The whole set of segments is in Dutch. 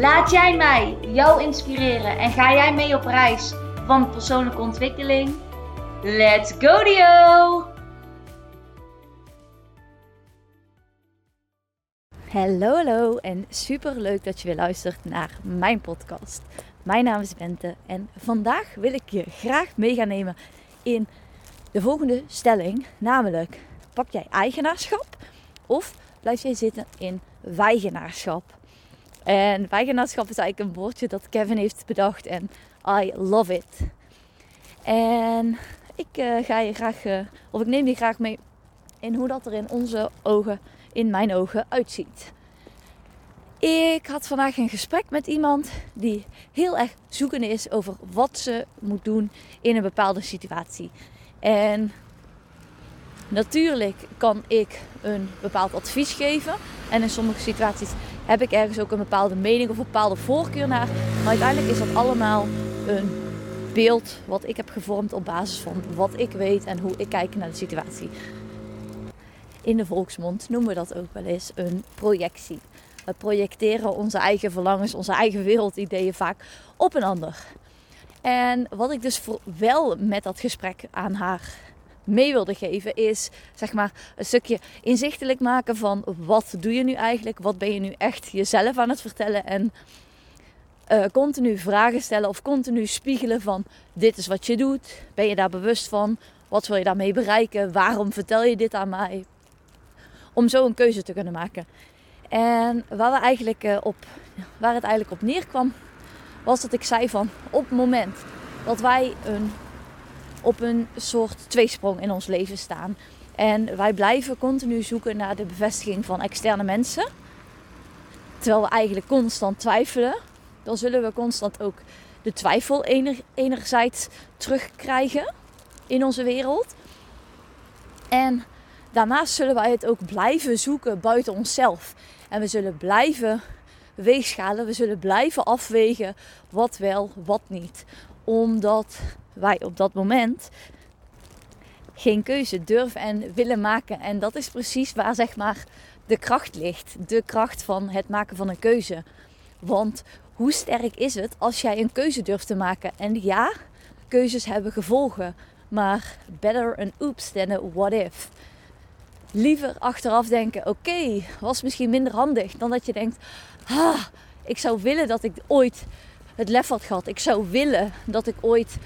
Laat jij mij jou inspireren en ga jij mee op reis van persoonlijke ontwikkeling? Let's go Dio! Hallo, hallo en super leuk dat je weer luistert naar mijn podcast. Mijn naam is Bente en vandaag wil ik je graag mee gaan nemen in de volgende stelling, namelijk pak jij eigenaarschap of blijf jij zitten in weigenaarschap? En weigenaarschap is eigenlijk een woordje dat Kevin heeft bedacht en I love it. En ik uh, ga je graag, uh, of ik neem je graag mee in hoe dat er in onze ogen, in mijn ogen, uitziet. Ik had vandaag een gesprek met iemand die heel erg zoekende is over wat ze moet doen in een bepaalde situatie. En natuurlijk kan ik een bepaald advies geven. En in sommige situaties heb ik ergens ook een bepaalde mening of een bepaalde voorkeur naar. Maar uiteindelijk is dat allemaal een beeld wat ik heb gevormd op basis van wat ik weet en hoe ik kijk naar de situatie. In de volksmond noemen we dat ook wel eens een projectie. We projecteren onze eigen verlangens, onze eigen wereldideeën vaak op een ander. En wat ik dus wel met dat gesprek aan haar mee wilde geven, is zeg maar een stukje inzichtelijk maken van wat doe je nu eigenlijk, wat ben je nu echt jezelf aan het vertellen? En uh, continu vragen stellen of continu spiegelen van dit is wat je doet, ben je daar bewust van, wat wil je daarmee bereiken, waarom vertel je dit aan mij, om zo een keuze te kunnen maken. En waar, we eigenlijk, uh, op, waar het eigenlijk op neerkwam, was dat ik zei van op het moment dat wij een op een soort tweesprong in ons leven staan. En wij blijven continu zoeken naar de bevestiging van externe mensen. Terwijl we eigenlijk constant twijfelen. Dan zullen we constant ook de twijfel ener, enerzijds terugkrijgen in onze wereld. En daarnaast zullen wij het ook blijven zoeken buiten onszelf. En we zullen blijven weegschalen. We zullen blijven afwegen wat wel, wat niet. Omdat wij op dat moment geen keuze durven en willen maken. En dat is precies waar zeg maar de kracht ligt. De kracht van het maken van een keuze. Want hoe sterk is het als jij een keuze durft te maken? En ja, keuzes hebben gevolgen. Maar better an oops than a what if. Liever achteraf denken: oké, was misschien minder handig. Dan dat je denkt: ah, ik zou willen dat ik ooit het lef had gehad. Ik zou willen dat ik ooit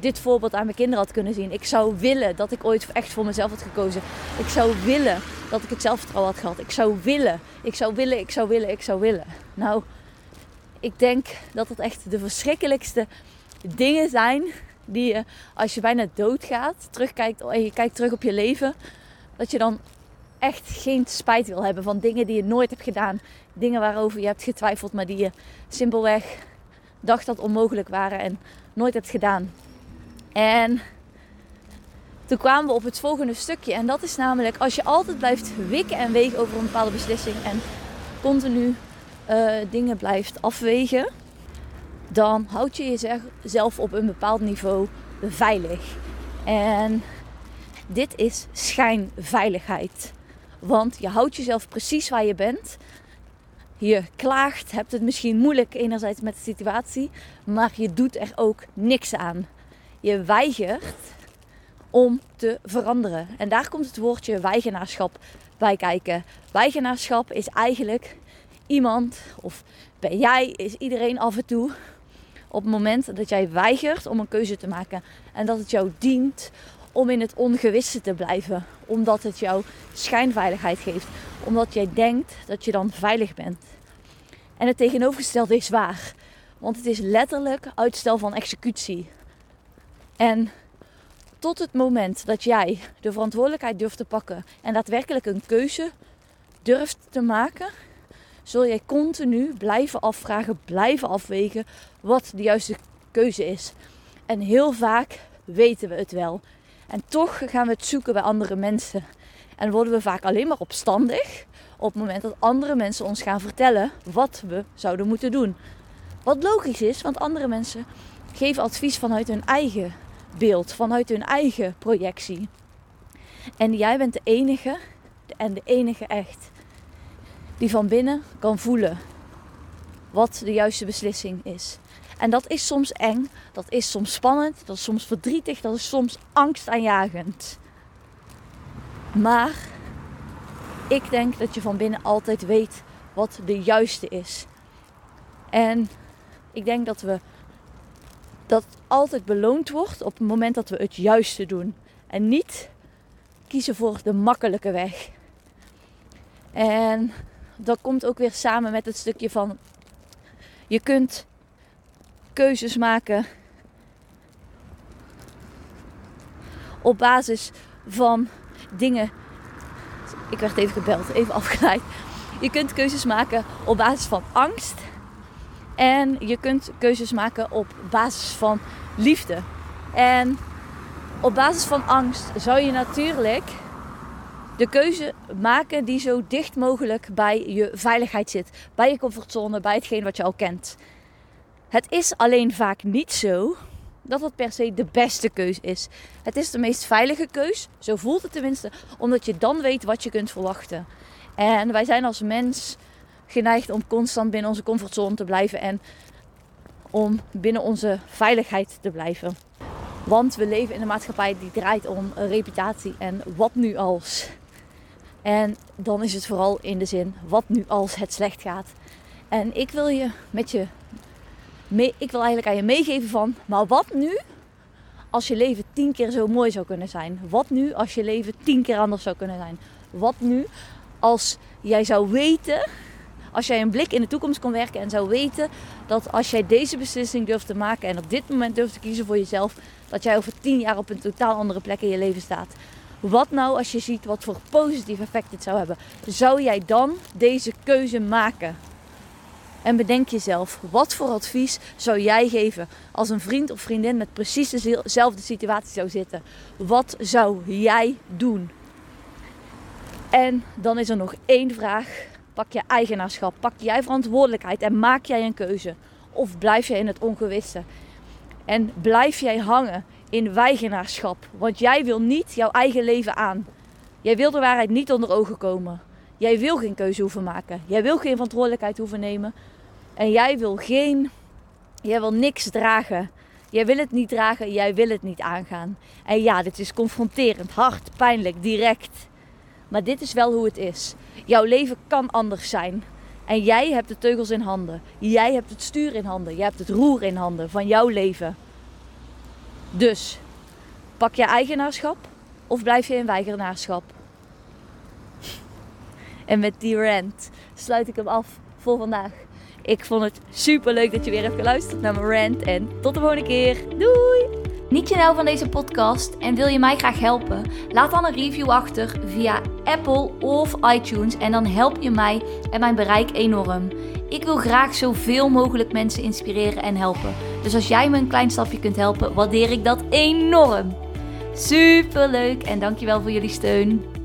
dit voorbeeld aan mijn kinderen had kunnen zien. Ik zou willen dat ik ooit echt voor mezelf had gekozen. Ik zou willen dat ik het zelfvertrouwen had gehad. Ik zou willen, ik zou willen, ik zou willen, ik zou willen. Nou, ik denk dat het echt de verschrikkelijkste dingen zijn die je als je bijna doodgaat, terugkijkt en je kijkt terug op je leven, dat je dan echt geen spijt wil hebben van dingen die je nooit hebt gedaan. Dingen waarover je hebt getwijfeld, maar die je simpelweg dacht dat onmogelijk waren en nooit hebt gedaan. En toen kwamen we op het volgende stukje. En dat is namelijk als je altijd blijft wikken en wegen over een bepaalde beslissing. En continu uh, dingen blijft afwegen. Dan houd je jezelf op een bepaald niveau veilig. En dit is schijnveiligheid. Want je houdt jezelf precies waar je bent. Je klaagt, hebt het misschien moeilijk enerzijds met de situatie, maar je doet er ook niks aan je weigert om te veranderen. En daar komt het woordje weigenaarschap bij kijken. Weigenaarschap is eigenlijk iemand, of ben jij, is iedereen af en toe, op het moment dat jij weigert om een keuze te maken. En dat het jou dient om in het ongewisse te blijven. Omdat het jou schijnveiligheid geeft. Omdat jij denkt dat je dan veilig bent. En het tegenovergestelde is waar. Want het is letterlijk uitstel van executie. En tot het moment dat jij de verantwoordelijkheid durft te pakken en daadwerkelijk een keuze durft te maken, zul jij continu blijven afvragen, blijven afwegen wat de juiste keuze is. En heel vaak weten we het wel. En toch gaan we het zoeken bij andere mensen. En worden we vaak alleen maar opstandig op het moment dat andere mensen ons gaan vertellen wat we zouden moeten doen. Wat logisch is, want andere mensen geven advies vanuit hun eigen beeld, vanuit hun eigen projectie. En jij bent de enige en de enige echt die van binnen kan voelen wat de juiste beslissing is. En dat is soms eng, dat is soms spannend, dat is soms verdrietig, dat is soms angstaanjagend. Maar ik denk dat je van binnen altijd weet wat de juiste is. En ik denk dat we dat altijd beloond wordt op het moment dat we het juiste doen. En niet kiezen voor de makkelijke weg. En dat komt ook weer samen met het stukje van je kunt keuzes maken op basis van dingen. Ik werd even gebeld, even afgeleid. Je kunt keuzes maken op basis van angst. En je kunt keuzes maken op basis van liefde. En op basis van angst zou je natuurlijk de keuze maken die zo dicht mogelijk bij je veiligheid zit. Bij je comfortzone, bij hetgeen wat je al kent. Het is alleen vaak niet zo dat het per se de beste keus is. Het is de meest veilige keus, zo voelt het tenminste, omdat je dan weet wat je kunt verwachten. En wij zijn als mens geneigd om constant binnen onze comfortzone te blijven en om binnen onze veiligheid te blijven. Want we leven in een maatschappij die draait om reputatie en wat nu als. En dan is het vooral in de zin wat nu als het slecht gaat. En ik wil je met je ik wil eigenlijk aan je meegeven van, maar wat nu als je leven tien keer zo mooi zou kunnen zijn? Wat nu als je leven tien keer anders zou kunnen zijn? Wat nu als jij zou weten, als jij een blik in de toekomst kon werken en zou weten dat als jij deze beslissing durft te maken en op dit moment durft te kiezen voor jezelf, dat jij over tien jaar op een totaal andere plek in je leven staat. Wat nou als je ziet wat voor positief effect dit zou hebben? Zou jij dan deze keuze maken? En bedenk jezelf, wat voor advies zou jij geven als een vriend of vriendin met precies dezelfde situatie zou zitten? Wat zou jij doen? En dan is er nog één vraag. Pak je eigenaarschap, pak jij verantwoordelijkheid en maak jij een keuze? Of blijf jij in het ongewisse? En blijf jij hangen in weigenaarschap? Want jij wil niet jouw eigen leven aan. Jij wil de waarheid niet onder ogen komen. Jij wil geen keuze hoeven maken. Jij wil geen verantwoordelijkheid hoeven nemen. En jij wil geen, jij wil niks dragen. Jij wil het niet dragen, jij wil het niet aangaan. En ja, dit is confronterend, hard, pijnlijk, direct. Maar dit is wel hoe het is. Jouw leven kan anders zijn. En jij hebt de teugels in handen. Jij hebt het stuur in handen. Jij hebt het roer in handen van jouw leven. Dus, pak je eigenaarschap of blijf je in weigernaarschap? En met die rant sluit ik hem af voor vandaag. Ik vond het super leuk dat je weer hebt geluisterd naar mijn rant. En tot de volgende keer. Doei! Niet je nou van deze podcast en wil je mij graag helpen? Laat dan een review achter via Apple of iTunes en dan help je mij en mijn bereik enorm. Ik wil graag zoveel mogelijk mensen inspireren en helpen. Dus als jij me een klein stapje kunt helpen, waardeer ik dat enorm. Super leuk en dankjewel voor jullie steun.